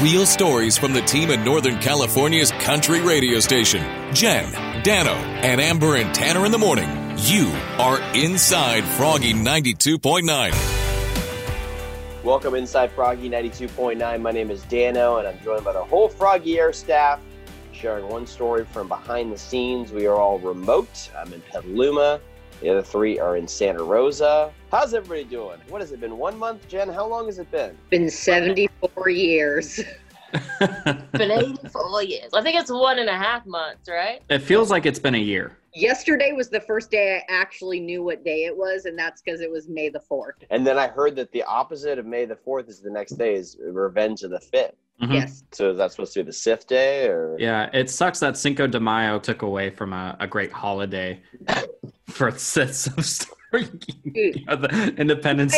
Real stories from the team at Northern California's country radio station. Jenn, Dano, and Amber and Tanner in the morning. You are inside Froggy 92.9. Welcome inside Froggy 92.9. My name is Dano, and I'm joined by the whole Froggy Air staff, sharing one story from behind the scenes. We are all remote. I'm in Petaluma. The other three are in Santa Rosa. How's everybody doing? What has it been? One month, Jenn? How long has it been? Been 74 years. been 84 years. I think it's one and a half months, right? It feels like it's been a year. Yesterday was the first day I actually knew what day it was, and that's because it was May the 4th. And then I heard that the opposite of May the 4th is the next day is Revenge of the 5th. Mhm. Yes. So is that supposed to be the Sith day or? Yeah, it sucks that Cinco de Mayo took away from a, a great holiday for sets of story. Dude. Yeah, the Independence.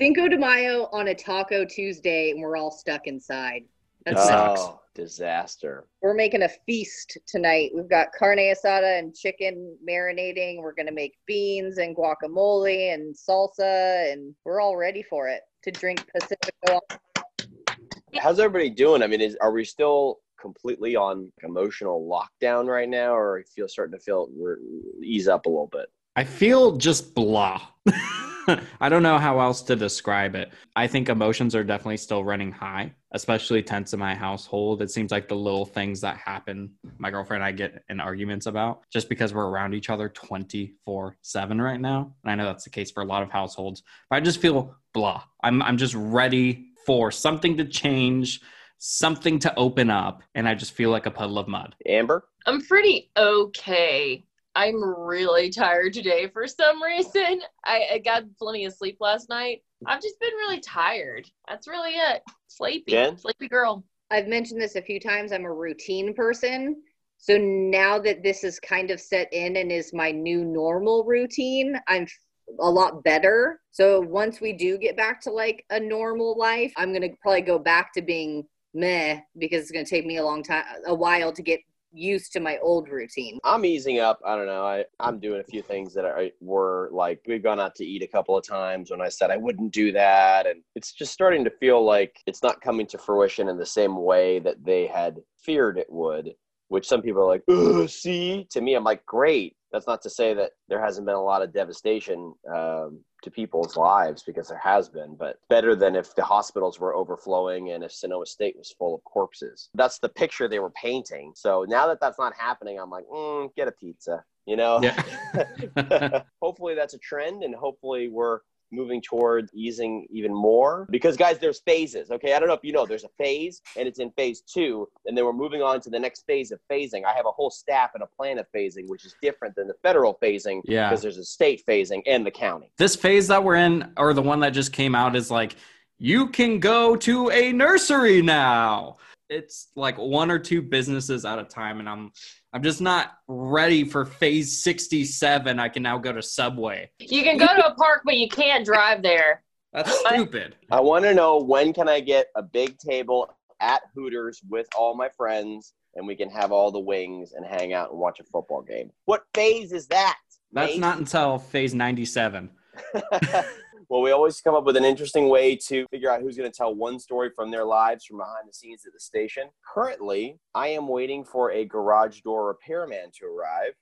Cinco de Mayo on a Taco Tuesday, and we're all stuck inside. That's sucks. Oh, disaster. We're making a feast tonight. We've got carne asada and chicken marinating. We're going to make beans and guacamole and salsa, and we're all ready for it to drink Pacifico. How's everybody doing? I mean, is, are we still completely on emotional lockdown right now, or feel starting to feel ease up a little bit? I feel just blah. I don't know how else to describe it. I think emotions are definitely still running high, especially tense in my household. It seems like the little things that happen, my girlfriend and I get in arguments about just because we're around each other 24 7 right now. And I know that's the case for a lot of households, but I just feel blah. I'm, I'm just ready for something to change, something to open up. And I just feel like a puddle of mud. Amber? I'm pretty okay. I'm really tired today for some reason. I, I got plenty of sleep last night. I've just been really tired. That's really it. Sleepy. Jenn? Sleepy girl. I've mentioned this a few times. I'm a routine person. So now that this is kind of set in and is my new normal routine, I'm a lot better. So once we do get back to like a normal life, I'm going to probably go back to being meh because it's going to take me a long time, a while to get used to my old routine. I'm easing up. I don't know. I, I'm doing a few things that are, were like, we've gone out to eat a couple of times when I said I wouldn't do that. And it's just starting to feel like it's not coming to fruition in the same way that they had feared it would, which some people are like, Ugh, see? To me, I'm like, great. That's not to say that there hasn't been a lot of devastation um, to people's lives because there has been, but better than if the hospitals were overflowing and if Sonoma State was full of corpses. That's the picture they were painting. So now that that's not happening, I'm like, mm, get a pizza, you know? Yeah. hopefully that's a trend and hopefully we're moving towards easing even more. Because guys there's phases okay? I don't know if you know there's a phase and it's in phase two and then we're moving on to the next phase of phasing. I have a whole staff and a plan of phasing which is different than the federal phasing Yeah. because there's a state phasing and the county. This phase that we're in or the one that just came out is like you can go to a nursery now. It's like one or two businesses at a time and i'm i'm just not ready for phase 67 i can now go to subway. You can go to a park, but you can't drive there. that's stupid. I want to know when can i get a big table at hooters with all my friends and we can have all the wings and hang out and watch a football game. What phase is that? That's Phase? not until phase 97 well, we always come up with an interesting way to figure out who's going to tell one story from their lives from behind the scenes at the station. Currently, I am waiting for a garage door repairman to arrive,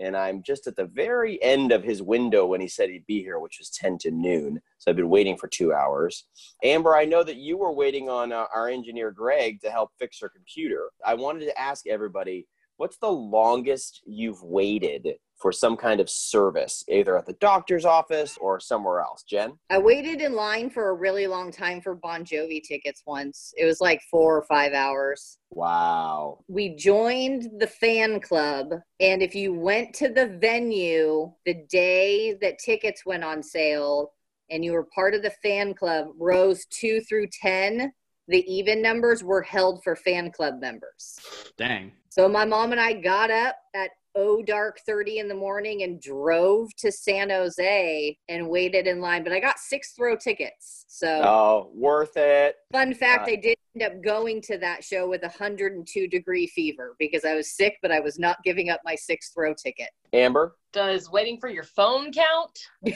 and I'm just at the very end of his window when he said he'd be here, which was 10 to noon. So I've been waiting for two hours. Amber, I know that you were waiting on uh, our engineer, Greg, to help fix her computer. I wanted to ask everybody what's the longest you've waited for some kind of service, either at the doctor's office or somewhere else? Jenn? I waited in line for a really long time for Bon Jovi tickets once. It was like four or five hours. Wow. we joined the fan club and if you went to the venue the day that tickets went on sale and you were part of the fan club rows 2 through 10 the even numbers were held for fan club members dang so my mom and i got up at oh dark 30 in the morning and drove to san jose and waited in line but i got sixth row tickets so Oh, worth it. Fun fact, Uh, I did end up going to that show with a 102 degree fever because I was sick, but I was not giving up my sixth row ticket. Amber, Does waiting for your phone count?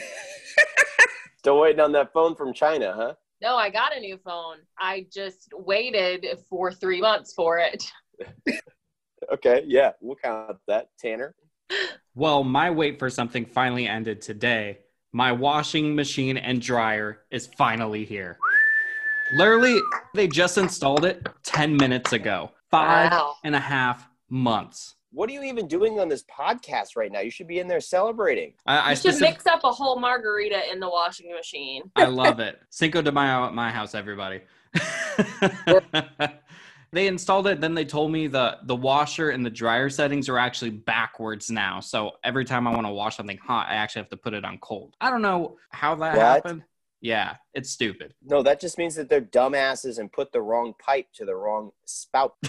still waiting on that phone from China, huh? No, I got a new phone. I just waited for three months for it. Okay, yeah, we'll count that. Tanner. Well, my wait for something finally ended today. My washing machine and dryer is finally here. Literally, they just installed it 10 minutes ago. Five Wow. and a half months. What are you even doing on this podcast right now? You should be in there celebrating. I, I, You should specif- mix up a whole margarita in the washing machine. I love it. Cinco de Mayo at my house, everybody. they installed it, then they told me the the washer and the dryer settings are actually backwards now. So every time I want to wash something hot, I actually have to put it on cold. I don't know how that What? happened. Yeah, it's stupid. No, that just means that they're dumbasses and put the wrong pipe to the wrong spout.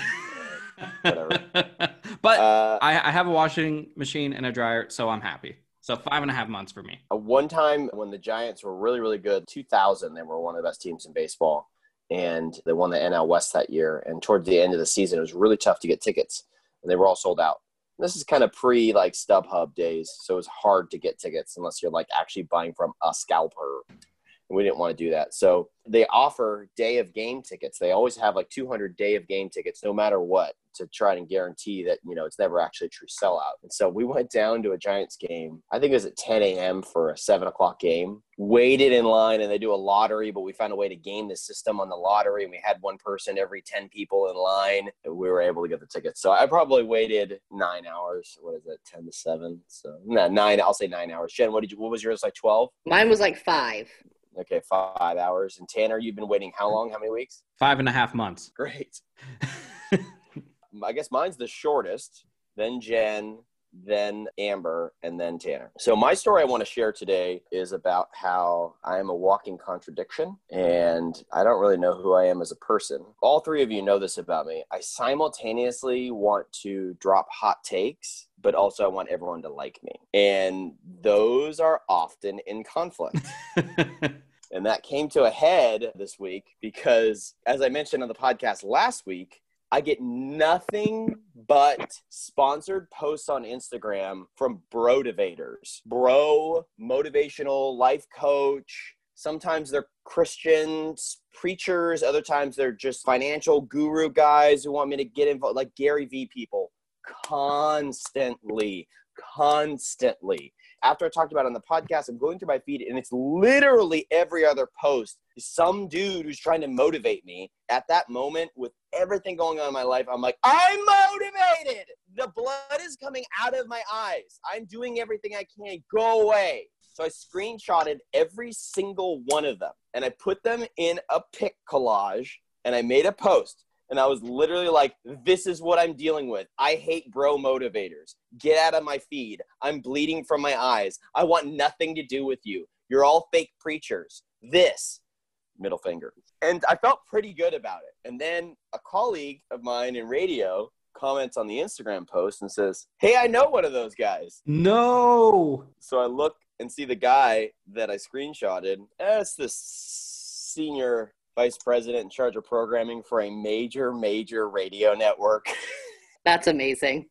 Whatever. but Uh, I, I have a washing machine and a dryer, so I'm happy. So five and a half months for me. Uh, one time when the Giants were really, really good, 2000, they were one of the best teams in baseball. And they won the NL West that year. And towards the end of the season, it was really tough to get tickets. And they were all sold out. And this is kind of pre like StubHub days. So it was hard to get tickets unless you're like actually buying from a scalper. And we didn't want to do that. So they offer day of game tickets. They always have like 200 day of game tickets, no matter what, to try and guarantee that, you know, it's never actually a true sellout. And so we went down to a Giants game. I think it was at 10 a.m. for a seven o'clock game. Waited in line and they do a lottery, but we found a way to game the system on the lottery. And we had one person every 10 people in line. And we were able to get the tickets. So I probably waited nine hours. What is it? 10 to 7. So no, nine, I'll say nine hours. Jenn, what did you, what was yours? Like 12? Mine was like five. Okay, five hours. And Tanner, you've been waiting how long? How many weeks? Five and a half months. Great. I guess mine's the shortest, then Jenn, then Amber, and then Tanner. So, my story I want to share today is about how I am a walking contradiction and I don't really know who I am as a person. All three of you know this about me. I simultaneously want to drop hot takes, but also I want everyone to like me. And those are often in conflict. And that came to a head this week because, as I mentioned on the podcast last week, I get nothing but sponsored posts on Instagram from brotivators, bro, motivational life coach. Sometimes they're Christians, preachers. Other times they're just financial guru guys who want me to get involved, like Gary Vee people, constantly, constantly after I talked about it on the podcast, I'm going through my feed and it's literally every other post. is Some dude who's trying to motivate me at that moment with everything going on in my life. I'm like, I'm motivated. The blood is coming out of my eyes. I'm doing everything I can. Go away. So I screenshotted every single one of them and I put them in a pic collage and I made a post. And I was literally like, this is what I'm dealing with. I hate bro motivators. Get out of my feed. I'm bleeding from my eyes. I want nothing to do with you. You're all fake preachers. This, middle finger. And I felt pretty good about it. And then a colleague of mine in radio comments on the Instagram post and says, Hey, I know one of those guys. no. So I look and see the guy that I screenshotted. That's the senior vice president in charge of programming for a major, major radio network. That's amazing.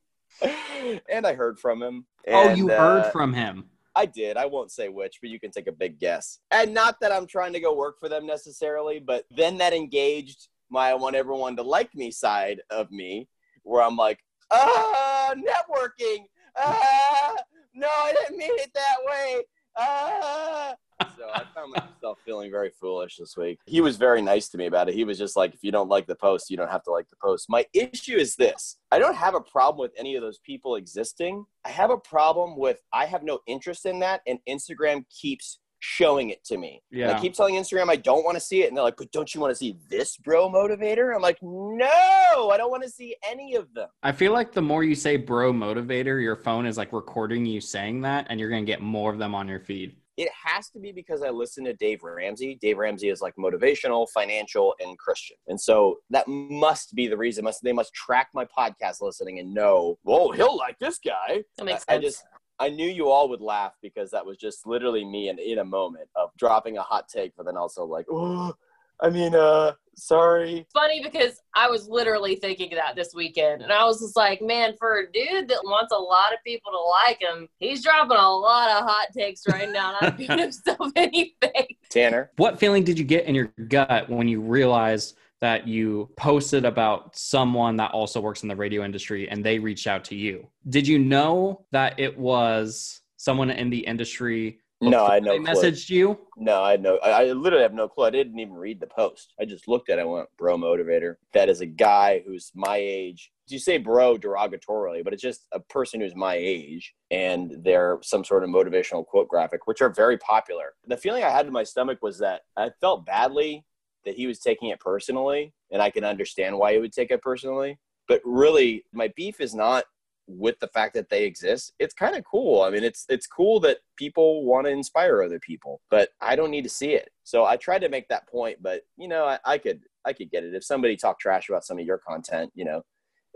And I heard from him. oh, And, you uh, heard from him. I did. I won't say which, but you can take a big guess. And not that I'm trying to go work for them necessarily, but then that engaged my I want everyone to like me side of me, where I'm like, ah, networking. Ah, no, I didn't mean it that way. Ah. So I found myself feeling very foolish this week. He was very nice to me about it. He was just like, if you don't like the post, you don't have to like the post. My issue is this I don't have a problem with any of those people existing. I have a problem with I have no interest in that, and Instagram keeps showing it to me. And Yeah. I keep telling Instagram I don't want to see it, and they're like, but don't you want to see this bro motivator? I'm like, no, I don't want to see any of them. I feel like the more you say bro motivator, your phone is like recording you saying that, and you're going to get more of them on your feed. It has to be because I listen to Dave Ramsey. Dave Ramsey is like motivational, financial, and Christian. And so that must be the reason. Must they must track my podcast listening and know, whoa, he'll like this guy. That makes I, I sense. just I knew you all would laugh because that was just literally me in, in a moment of dropping a hot take, but then also like, oh, I mean, uh, sorry. funny because I was literally thinking that this weekend, and I was just like, man, for a dude that wants a lot of people to like him, he's dropping a lot of hot takes right now, not doing himself any favors. Tanner. What feeling did you get in your gut when you realized that you posted about someone that also works in the radio industry and they reached out to you? Did you know that it was someone in the industry? No, I had no they clue. messaged you. No, I know. I, I literally have no clue. I didn't even read the post. I just looked at it and went, bro motivator. That is a guy who's my age. You say bro derogatorily, but it's just a person who's my age and they're some sort of motivational quote graphic, which are very popular. The feeling I had in my stomach was that I felt badly that he was taking it personally, and I can understand why he would take it personally. But really, my beef is not with the fact that they exist it's kind of cool. I mean it's it's cool that people want to inspire other people but i don't need to see it. So i tried to make that point but you know I, I could i could get it. If somebody talked trash about some of your content you know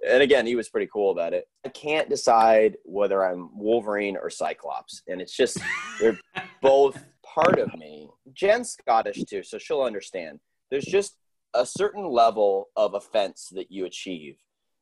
and again he was pretty cool about it. I can't decide whether i'm wolverine or cyclops and it's just they're both part of me. Jenn's scottish too so she'll understand. There's just a certain level of offense that you achieve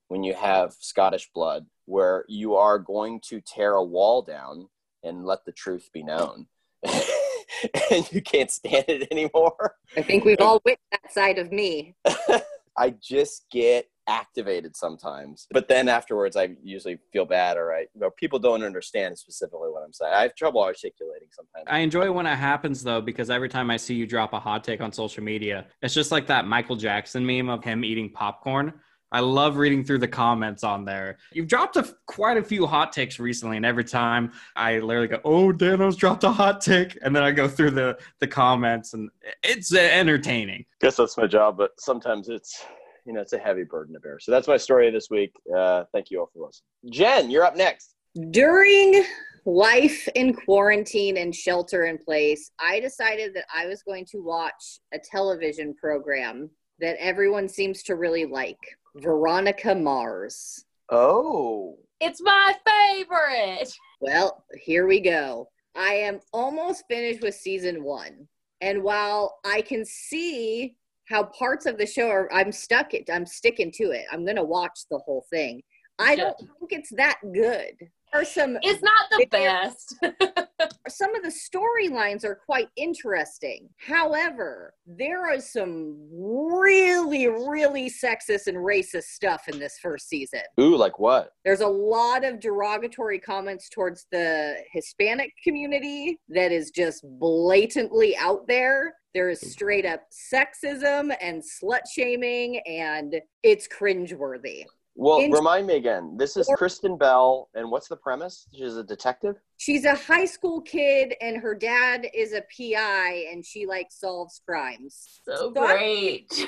when you have Scottish blood, where you are going to tear a wall down and let the truth be known. and you can't stand it anymore. I think we've all witnessed that side of me. I just get activated sometimes. But then afterwards, I usually feel bad or I, or people don't understand specifically what I'm saying. I have trouble articulating sometimes. I enjoy when it happens though, because every time I see you drop a hot take on social media, it's just like that Michael Jackson meme of him eating popcorn. I love reading through the comments on there. You've dropped a, quite a few hot takes recently, and every time I literally go, "Oh, Dano's dropped a hot take," and then I go through the the comments, and it's uh, entertaining. guess that's my job, but sometimes it's you know it's a heavy burden to bear. So that's my story this week. Uh, thank you all for listening. Jenn, you're up next. During life in quarantine and shelter in place, I decided that I was going to watch a television program that everyone seems to really like Veronica Mars. Oh, It's my favorite. Well, here we go. I am almost finished with season one. And while I can see how parts of the show are, I'm stuck it, I'm sticking to it. I'm going to watch the whole thing. I don't think it's that good. There are some It's not the best. some of the storylines are quite interesting. However, there is some really, really sexist and racist stuff in this first season. ooh, like what? There's a lot of derogatory comments towards the Hispanic community that is just blatantly out there. There is straight up sexism and slut shaming, and it's cringeworthy. Well, In- remind me again. This is Or- Kristen Bell, and what's the premise? She's a detective. She's a high school kid, and her dad is a PI, and she like solves crimes. so So I'm- great.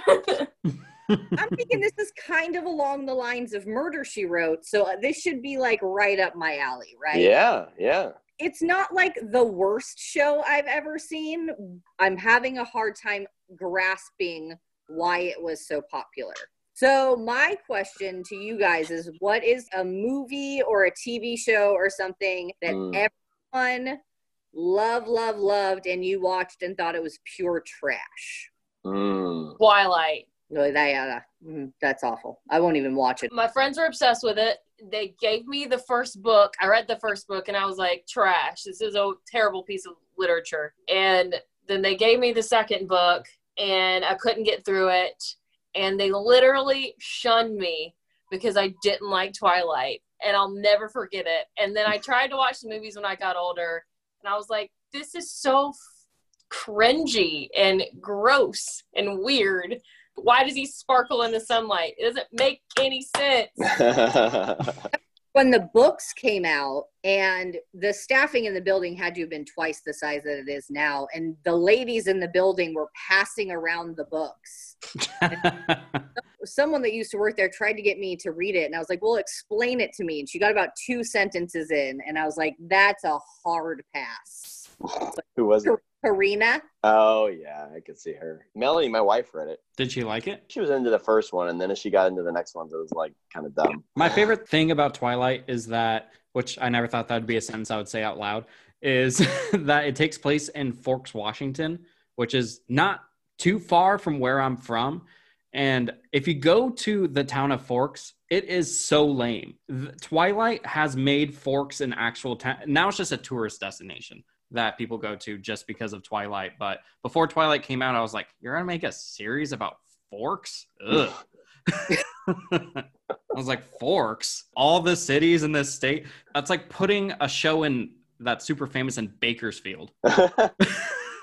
I'm thinking this is kind of along the lines of Murder She Wrote, so uh, this should be like right up my alley, right? Yeah, yeah. It's not like the worst show I've ever seen. I'm having a hard time grasping why it was so popular. So, my question to you guys is what is a movie or a TV show or something that Mm. everyone loved, loved, loved, and you watched and thought it was pure trash? Mm. Twilight. No, that, yeah, mhm, that's awful. I won't even watch it. My friends were obsessed with it. They gave me the first book. I read the first book and I was like, trash. This is a terrible piece of literature. And then they gave me the second book and I couldn't get through it. And they literally shunned me because I didn't like Twilight. And I'll never forget it. And then I tried to watch the movies when I got older and I was like, this is so cringy and gross and weird. Why does he sparkle in the sunlight? It doesn't make any sense. when the books came out and the staffing in the building had to have been twice the size that it is now and the ladies in the building were passing around the books. Someone that used to work there tried to get me to read it and i was like well explain it to me. And she got about two sentences in and i was like that's a hard pass. Who was it? Karina Oh yeah, I could see her. Melanie, my wife, read it. Did she like it? She was into the first one, and then as she got into the next ones, it was like kind of dumb. My favorite thing about Twilight is that, which I never thought that would be a sentence I would say out loud, is that it takes place in Forks, Washington, which is not too far from where I'm from. And if you go to the town of Forks, it is so lame. Twilight has made Forks an actual town. Now it's just a tourist destination. That people go to just because of Twilight. But before Twilight came out, I was like, you're gonna make a series about forks? Ugh. I was like, forks? All the cities in this state? That's like putting a show in that's super famous in Bakersfield.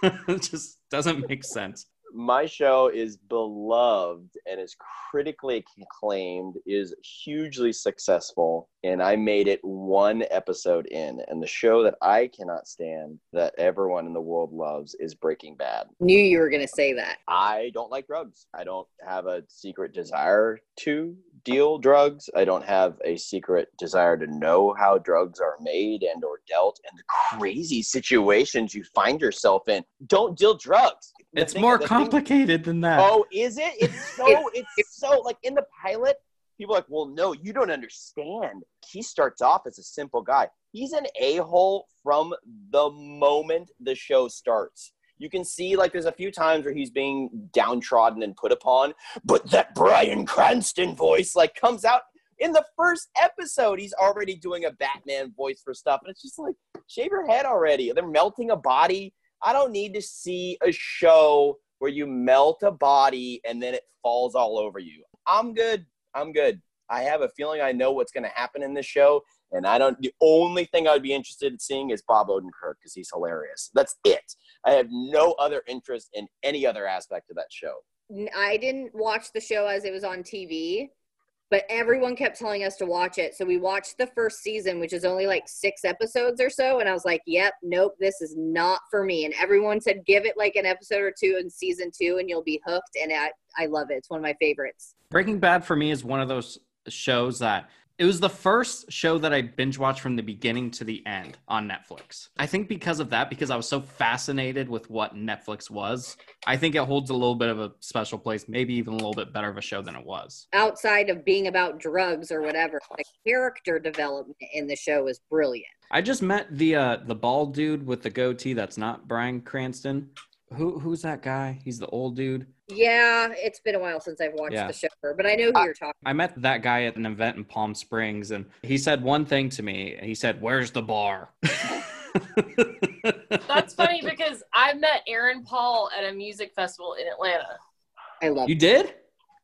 it just doesn't make sense. My show is beloved and is critically acclaimed is hugely successful and i made it one episode in. And the show that i cannot stand that everyone in the world loves is breaking bad. Knew you were gonna say that. i don't like drugs. I don't have a secret desire to deal drugs. I don't have a secret desire to know how drugs are made and or dealt and the crazy situations you find yourself in. Don't deal drugs It's more the thing- complicated than that. Oh, is it? It's so it's so like in the pilot, people are like, well, no, you don't understand. He starts off as a simple guy. He's an a-hole from the moment the show starts. You can see like there's a few times where he's being downtrodden and put upon, but that Bryan Cranston voice like comes out in the first episode. He's already doing a Batman voice for stuff, and it's just like shave your head already. They're melting a body. I don't need to see a show where you melt a body and then it falls all over you. I'm good. I'm good. I have a feeling I know what's going to happen in this show, and I don't. The only thing I'd be interested in seeing is Bob Odenkirk because he's hilarious. That's it. I have no other interest in any other aspect of that show. I didn't watch the show as it was on TV, but everyone kept telling us to watch it. So we watched the first season, which is only like six episodes or so. And I was like, yep, nope, this is not for me. And everyone said, give it like an episode or two in season two and you'll be hooked. And I, I love it. It's one of my favorites. Breaking Bad for me is one of those shows that it was the first show that I binge watched from the beginning to the end on Netflix. I think because of that, because I was so fascinated with what Netflix was, I think it holds a little bit of a special place, maybe even a little bit better of a show than it was. Outside of being about drugs or whatever, the character development in the show is brilliant. I just met the uh the bald dude with the goatee that's not Bryan Cranston. Who who's that guy? He's the old dude. Yeah, it's been a while since I've watched Yeah. the show, but I know who I- you're talking. I met that guy at an event in Palm Springs and he said one thing to me. He said, "Where's the bar?" That's funny because I met Aaron Paul at a music festival in Atlanta. I love. You did?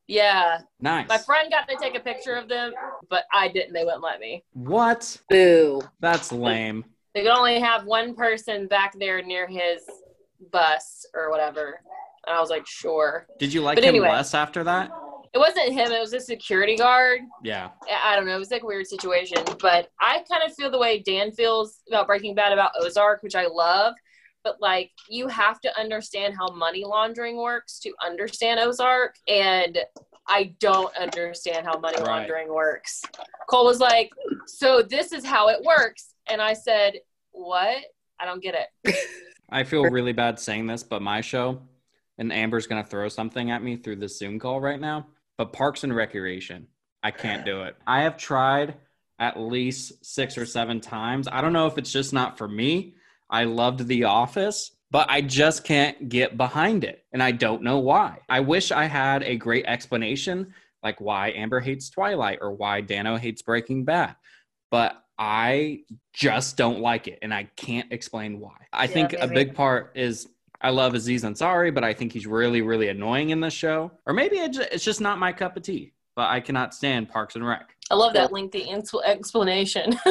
Yeah, Nice. my friend got to take a picture of them, but I didn't. They wouldn't let me. What? Boo. That's lame. They could only have one person back there near his bus or whatever. And I was like, sure. Did you like But him anyway. less after that? It wasn't him, it was a security guard. Yeah. I don't know. It was like a weird situation. But I kind of feel the way Dan feels about Breaking Bad about Ozark, which I love. But like, you have to understand how money laundering works to understand Ozark. And I don't understand how money Right. laundering works. Cole was like, So this is how it works. And I said, What? I don't get it. I feel really bad saying this, but my show, and Amber's to throw something at me through this Zoom call right now, but Parks and Recreation, I can't do it. I have tried at least six or seven times. I don't know if it's just not for me. I loved The Office, but I just can't get behind it. And I don't know why. I wish I had a great explanation, like why Amber hates Twilight or why Dano hates Breaking Bad. But I just don't like it, and I can't explain why. I Yeah, think a big part is I love Aziz Ansari, but I think he's really, really annoying in this show. Or maybe it's just not my cup of tea. But I cannot stand Parks and Rec. I love that lengthy ins- explanation.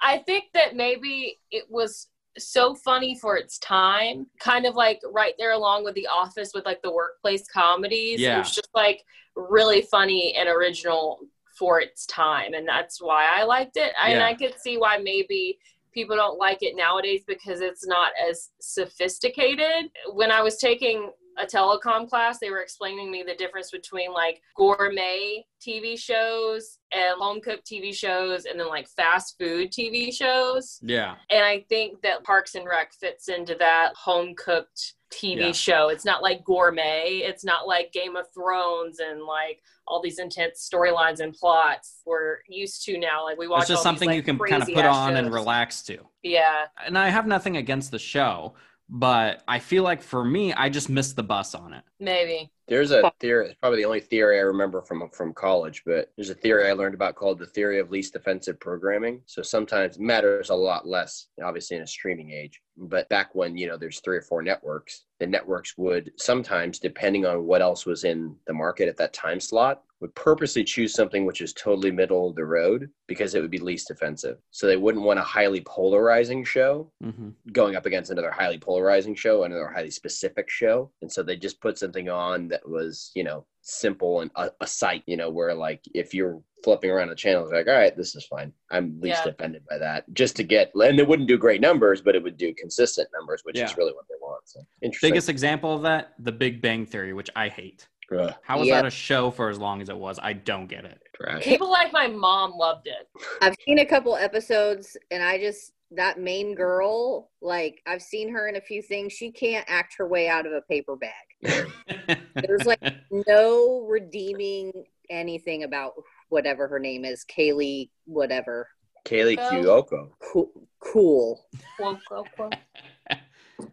I think that maybe it was so funny for its time, kind of like right there along with The Office with like the workplace comedies. Yeah. It was just like really funny and original for its time. And that's why I liked it. And Yeah. I could see why maybe people don't like it nowadays because it's not as sophisticated. When I was taking a telecom class, they were explaining me the difference between like gourmet TV shows and home cooked TV shows and then like fast food TV shows. Yeah. And I think that Parks and Rec fits into that home cooked TV Yeah. show. It's not like gourmet. It's not like Game of Thrones and like all these intense storylines and plots we're used to now. Like we watch It's just all these, something like, you can kind of put on and relax to. Yeah. And I have nothing against the show, but I feel like for me, I just missed the bus on it. Maybe. There's a theory. It's probably the only theory I remember from from college, but there's a theory I learned about called the theory of least offensive programming. So sometimes matters a lot less, obviously in a streaming age. But back when you know there's three or four networks, the networks would sometimes, depending on what else was in the market at that time slot, would purposely choose something which is totally middle of the road because it would be least offensive. So they wouldn't want a highly polarizing show hmm going up against another highly polarizing show, another highly specific show. And so they just put something on that was, you know, simple and a, a site, you know, where like if you're flipping around the channels, like, all right, this is fine. I'm least Yeah. offended by that. Just to get, and it wouldn't do great numbers, but it would do consistent numbers, which Yeah. is really what they want. So interesting. Biggest example of that, The Big Bang Theory, which I hate. Ugh, How was Yep. that a show for as long as it was? I don't get it. trash. People like my mom loved it. I've seen a couple episodes and I just that main girl, like I've seen her in a few things. She can't act her way out of a paper bag. There's like no redeeming anything about whatever her name is, Kaley, whatever. Kaley Well- Cuoco. Cool. cool.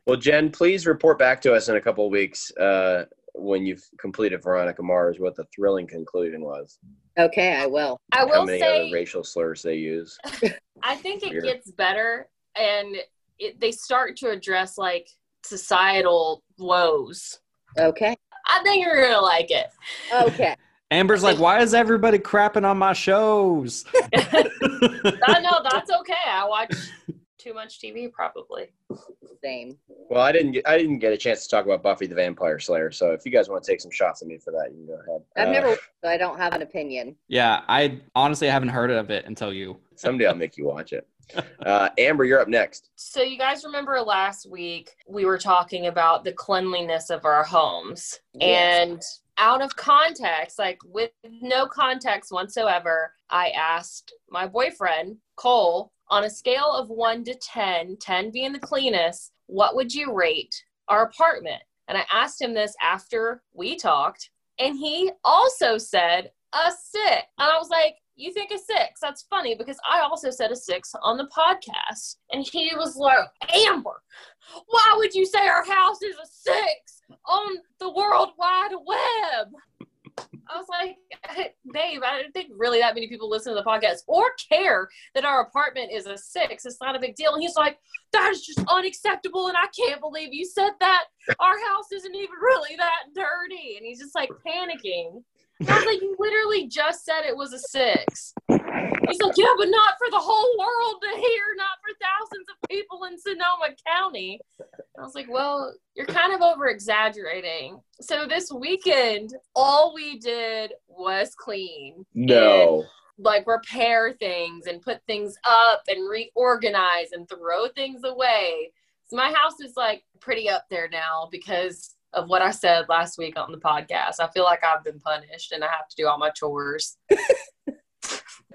Well, Jenn, please report back to us in a couple of weeks uh, when you've completed Veronica Mars what the thrilling conclusion was. Okay, I will. I How will many say, other racial slurs they use. I think it Weird. gets better, and it, they start to address like societal wows. Okay. I think you're gonna like it. Okay. Amber's like, why is everybody crapping on my shows? I know that's okay. I watch too much TV, probably. Same. Well, I didn't get I didn't get a chance to talk about Buffy the Vampire Slayer, so if you guys want to take some shots at me for that, you can go ahead. I've Uh, never so I don't have an opinion. yeah, I honestly haven't heard of it until you. someday I'll make you watch it. Uh, Amber, you're up next. So you guys remember last week we were talking about the cleanliness of our homes Yes. and out of context, like with no context whatsoever, I asked my boyfriend, Cole, on a scale of 1 to 10, 10 being the cleanest, what would you rate our apartment? And I asked him this after we talked, and he also said a 6. And I was like, you think a six? That's funny because I also said a six on the podcast. And he was like, Amber, why would you say our house is a six on the World Wide Web? I was like, babe, I don't think really that many people listen to the podcast or care that our apartment is a six. It's not a big deal. And he's like, that is just unacceptable. And I can't believe you said that. Our house isn't even really that dirty. And he's just like panicking. I was like, you literally just said it was a six. He's like, yeah, but not for the whole world to hear, not for thousands of people in Sonoma County. I was like, well, you're kind of over exaggerating. So this weekend, all we did was clean. No. Like repair things and put things up and reorganize and throw things away. So my house is like pretty up there now because of what I said last week on the podcast. I feel like I've been punished and I have to do all my chores.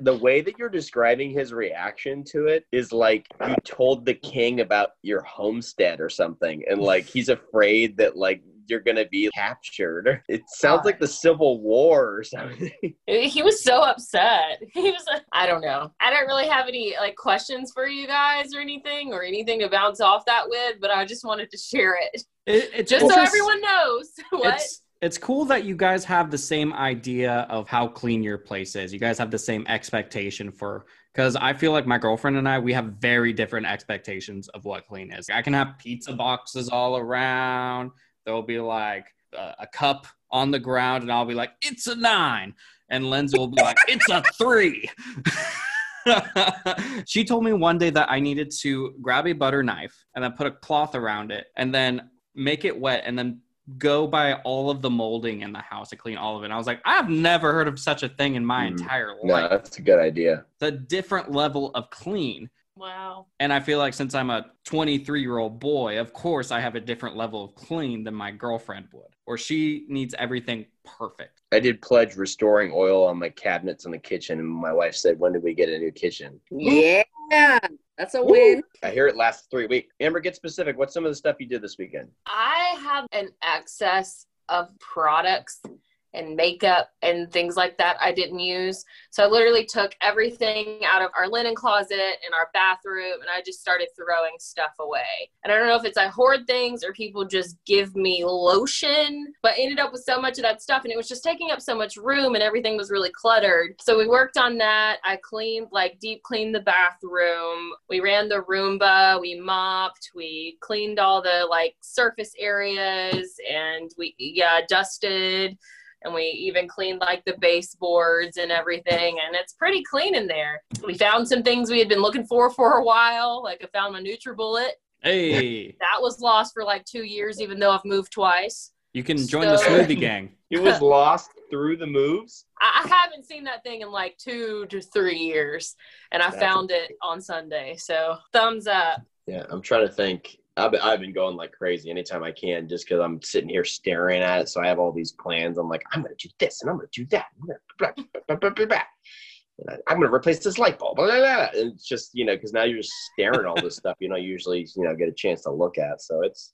The way that you're describing his reaction to it is like you told the king about your homestead or something, and like he's afraid that like you're gonna be captured. It sounds like the Civil War or something. He was so upset. He was like, I don't know. I don't really have any like questions for you guys or anything or anything to bounce off that with, but I just wanted to share it. It, it's Just so interest- everyone knows what It's it's cool that you guys have the same idea of how clean your place is. You guys have the same expectation for because I feel like my girlfriend and I we have very different expectations of what clean is. I can have pizza boxes all around. There'll be like a, a cup on the ground, and I'll be like, "It's a nine. and Lindsay will be like, "It's a three. she told me one day that I needed to grab a butter knife and then put a cloth around it and then make it wet and then go by all of the molding in the house to clean all of it. And I was like, I've never heard of such a thing in my Mm. entire life. No, that's a good idea. A different level of clean. Wow. And I feel like since I'm a 23 year old boy, of course I have a different level of clean than my girlfriend would, or she needs everything perfect. I did pledge restoring oil on my cabinets in the kitchen, and my wife said, "When did we get a new kitchen?" Yeah, that's a win. I hear it lasts three weeks. Amber, get specific. What's some of the stuff you did this weekend? I have an excess of products and makeup and things like that I didn't use. So I literally took everything out of our linen closet and our bathroom and I just started throwing stuff away. And I don't know if it's I hoard things or people just give me lotion, but ended up with so much of that stuff and it was just taking up so much room and everything was really cluttered. So we worked on that. I cleaned, like deep cleaned the bathroom. We ran the Roomba, we mopped, we cleaned all the like surface areas and we, yeah, dusted and we even cleaned like the baseboards and everything and it's pretty clean in there we found some things we had been looking for for a while like i found my nutribullet Hey, that was lost for like two years even though i've moved twice you can join the smoothie gang. It was lost through the moves. I I haven't seen that thing in like two to three years, and I That's found it on Sunday. So thumbs up. Yeah, I'm trying to think. I've been, I've been going like crazy anytime I can just because I'm sitting here staring at it. So I have all these plans. I'm like, I'm going to do this and I'm going to do that. I'm blah, blah, blah, going to replace this light bulb. Blah, blah, blah. And it's just, you know, because now you're just staring at all this stuff you know, usually, you know, get a chance to look at. So it's,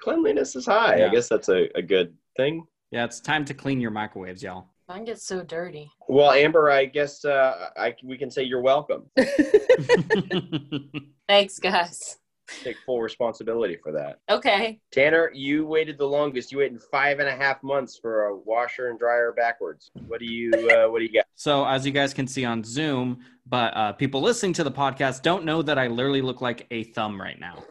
cleanliness is high. Yeah. I guess that's a, a good thing. Yeah, it's time to clean your microwaves, y'all. Mine gets so dirty. Well, Amber, I guess uh, I, we can say you're welcome. Thanks, guys. Take full responsibility for that. Okay. Tanner, you waited the longest. You waited five and a half months for a washer and dryer backwards. What do you uh, What do you got? So, as you guys can see on Zoom, but uh, people listening to the podcast don't know that I literally look like a thumb right now.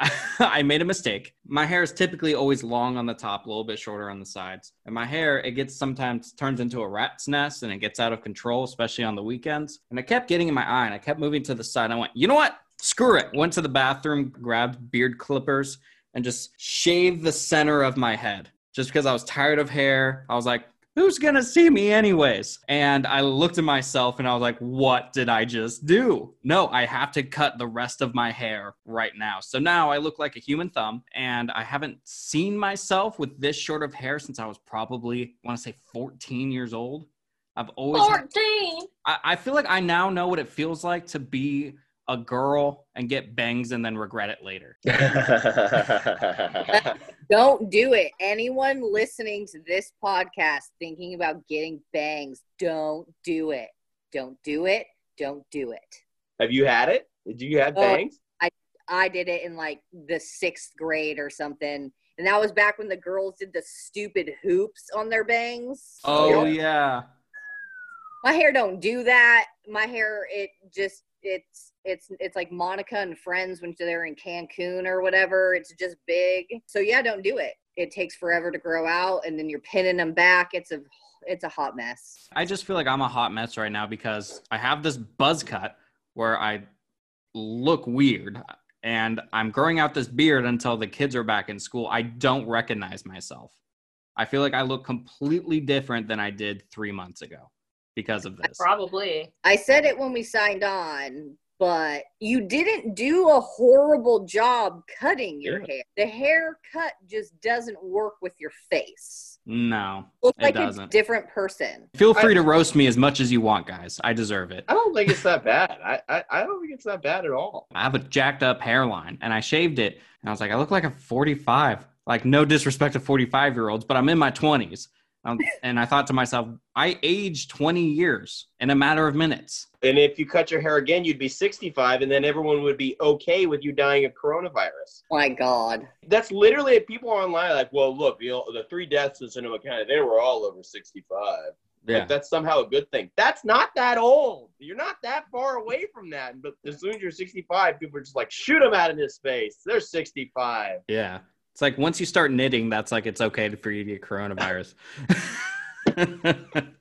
I made a mistake. My hair is typically always long on the top, a little bit shorter on the sides. And my hair, it gets sometimes turns into a rat's nest and it gets out of control, especially on the weekends. And I kept getting in my eye and I kept moving to the side. I went, you know what? Screw it. Went to the bathroom, grabbed beard clippers, and just shaved the center of my head just because I was tired of hair. I was like, who's gonna see me anyways? And I looked at myself and I was like, what did I just do? No, I have to cut the rest of my hair right now. So now I look like a human thumb, and I haven't seen myself with this short of hair since I was probably, I want to say 14 years old. I've always, had- 14. I, I feel like I now know what it feels like to be a girl and get bangs and then regret it later. Don't do it. Anyone listening to this podcast thinking about getting bangs, don't do it. Don't do it. Don't do it. Have you had it? Did you have Oh, bangs? I did it in like the sixth grade or something. And that was back when the girls did the stupid hoops on their bangs. Oh, Yeah. yeah. My hair don't do that. My hair, it just it's it's it's like Monica and Friends when they're in Cancun or whatever. It's just big. So yeah, don't do it. It takes forever to grow out, and then you're pinning them back. It's a it's a hot mess. I just feel like I'm a hot mess right now because I have this buzz cut where I look weird and I'm growing out this beard until the kids are back in school. I don't recognize myself. I feel like I look completely different than I did three months ago because of this. Probably. I said it when we signed on, but you didn't do a horrible job cutting your Yeah. hair. The haircut just doesn't work with your face. No, Look It like doesn't. a different person. feel free to roast me as much as you want, guys. I deserve it. I don't think it's that bad. I, I, I don't think it's that bad at all. I have a jacked up hairline and I shaved it. And I was like, I look like a 45. Like, no disrespect to 45 year olds, but I'm in my 20s. Um, and I thought to myself, I aged 20 years in a matter of minutes. And if you cut your hair again, you'd be 65, and then everyone would be okay with you dying of coronavirus. My God. That's literally people online like, well, look, you know, the three deaths in Sonoma County, they were all over 65. Like, that's somehow a good thing. That's not that old. You're not that far away from that. But as soon as you're 65, people are just like, shoot them out of his face. They're 65. Yeah. It's like once you start knitting, that's like it's okay for you to get coronavirus.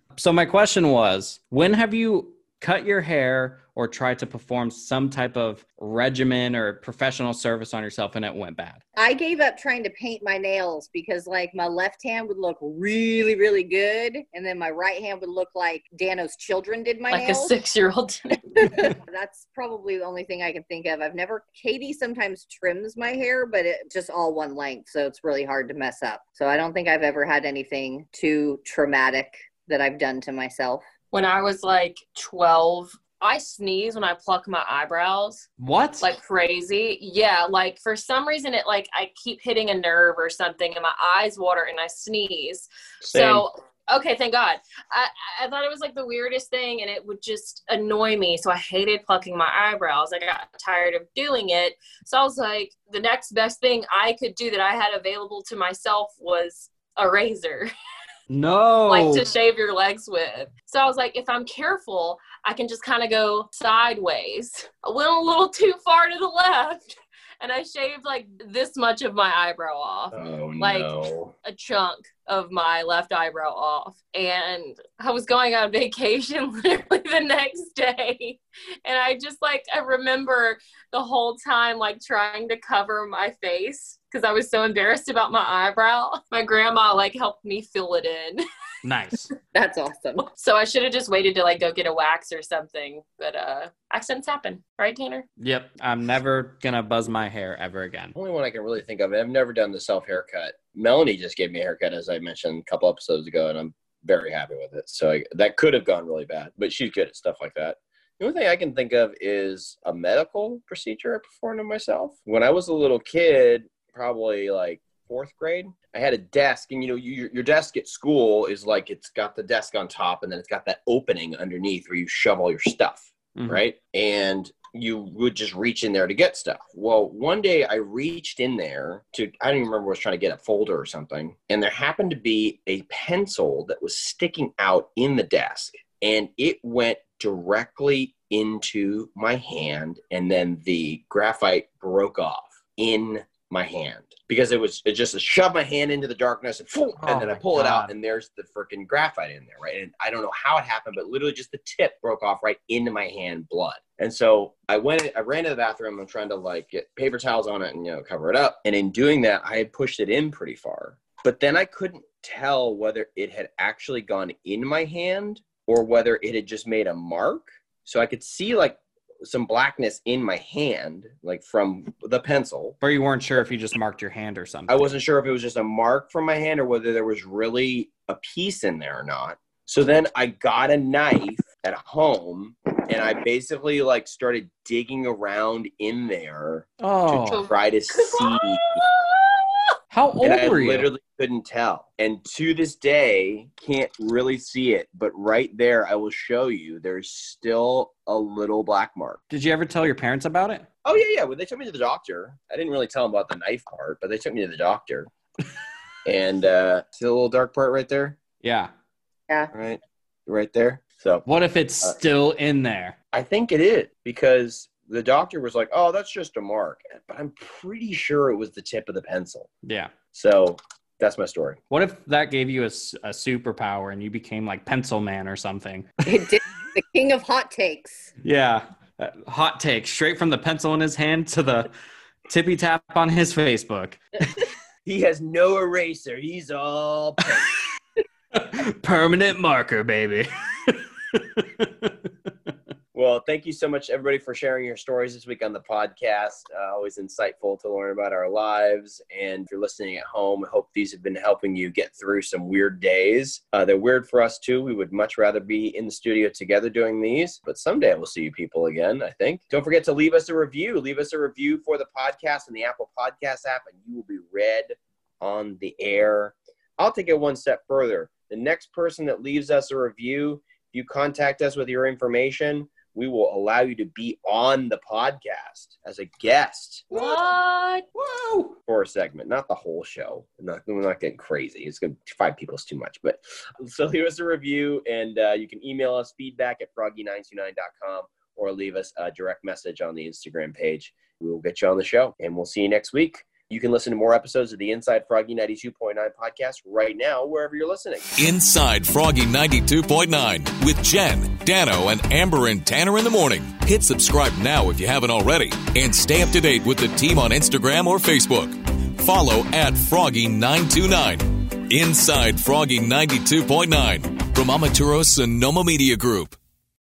so my question was, when have you cut your hair or try to perform some type of regimen or professional service on yourself and it went bad? I gave up trying to paint my nails because like my left hand would look really, really good. And then my right hand would look like Dano's children did my nails. like nails. a six year old. That's probably the only thing I can think of. I've never, Katie sometimes trims my hair, but it just all one length. So it's really hard to mess up. So I don't think I've ever had anything too traumatic that I've done to myself. When I was like 12, I sneeze when I pluck my eyebrows What? like crazy. Yeah, like for some reason it like I keep hitting a nerve or something and my eyes water and I sneeze. So okay, thank God. I I thought it was like the weirdest thing and it would just annoy me. So I hated plucking my eyebrows. I got tired of doing it. So I was like, the next best thing I could do that I had available to myself was a razor. no. like to shave your legs with. So I was like, if I'm careful, I can just kind of go sideways. I went a little too far to the left and I shaved like this much of my eyebrow off, Oh Like- no. a chunk of my left eyebrow off. And I was going on vacation literally the next day. And I just like, I remember the whole time like trying to cover my face because I was so embarrassed about my eyebrow. My grandma like helped me fill it in. nice. That's awesome. So I should have just waited to like go get a wax or something. But uh accidents happen, right, Tanner? Yep. I'm never gonna buzz my hair ever again. Only one I can really think of. I've never done the self haircut. Melanie just gave me a haircut, as I mentioned a couple episodes ago, and I'm very happy with it. So I, that could have gone really bad, but she's good at stuff like that. The only thing I can think of is a medical procedure I performed on myself. When I was a little kid, probably like fourth grade, I had a desk, and you know, you, your desk at school is like it's got the desk on top, and then it's got that opening underneath where you shove all your stuff Mhm. right? And you would just reach in there to get stuff. Well, one day I reached in there to, I don't even remember, I was trying to get a folder or something. And there happened to be a pencil that was sticking out in the desk. And it went directly into my hand. And then the graphite broke off in my hand because it was it just a shove my hand into the darkness and, Oh and then I oh my pull it out and there's the freaking graphite in there, right? And I don't know how it happened, but literally just the tip broke off right into my hand, blood. And so I went, I ran to the bathroom. I'm trying to like get paper towels on it and you know cover it up. And in doing that, I had pushed it in pretty far, but then I couldn't tell whether it had actually gone in my hand or whether it had just made a mark. So I could see like some blackness in my hand, like from the pencil. But you weren't sure if you just marked your hand or something. I wasn't sure if it was just a mark from my hand or whether there was really a piece in there or not. So then I got a knife at home and I basically like started digging around in there Oh, to try to see. How old And I were you? literally couldn't tell. And to this day, can't really see it. But right there, I will show you, there's still a little black mark. Did you ever tell your parents about it? Oh, yeah, yeah. Well, they took me to the doctor. I didn't really tell them about the knife part, but they took me to the doctor. and uh, see the little dark part right there? Yeah. Yeah. Right right there so What if it's Uh, still in there? i think it is because the doctor was like oh that's just a mark but i'm pretty sure it was the tip of the pencil Yeah. so that's my story What if that gave you a superpower and you became like Pencil Man or something? It did the king of hot takes. Yeah. Uh, hot take straight from the pencil in his hand to the tippy tap on his Facebook. he has no eraser he's all. Permanent marker, baby. Well thank you so much everybody for sharing your stories this week on the podcast. Uh, always insightful to learn about our lives. And if you're listening at home I hope these have been helping you get through some weird days. Uh, they're weird for us too. We would much rather be in the studio together doing these. But someday we'll see you people again i think. Don't forget to leave us a review. Leave us a review for the podcast in the apple podcast app and you will be read on the air. I'll take it one step further. The next person that leaves us a review you contact us with your information we will allow you to be on the podcast as a guest What? Whoa. for a segment, not the whole show. Not, we're not getting crazy. It's good. Five people is too much. But so leave us a review, and uh, you can email us feedback at froggy929.com or leave us a direct message on the Instagram page. We will get you on the show, and we'll see you next week. You can listen to more episodes of the Inside Froggy 92.9 podcast right now, wherever you're listening. Inside Froggy 92.9 with Jenn, Dano, and Amber and Tanner in the morning. Hit subscribe now if you haven't already and stay up to date with the team on Instagram or Facebook. Follow at Froggy929. Inside Froggy 92.9 from Amaturo Sonoma Media Group.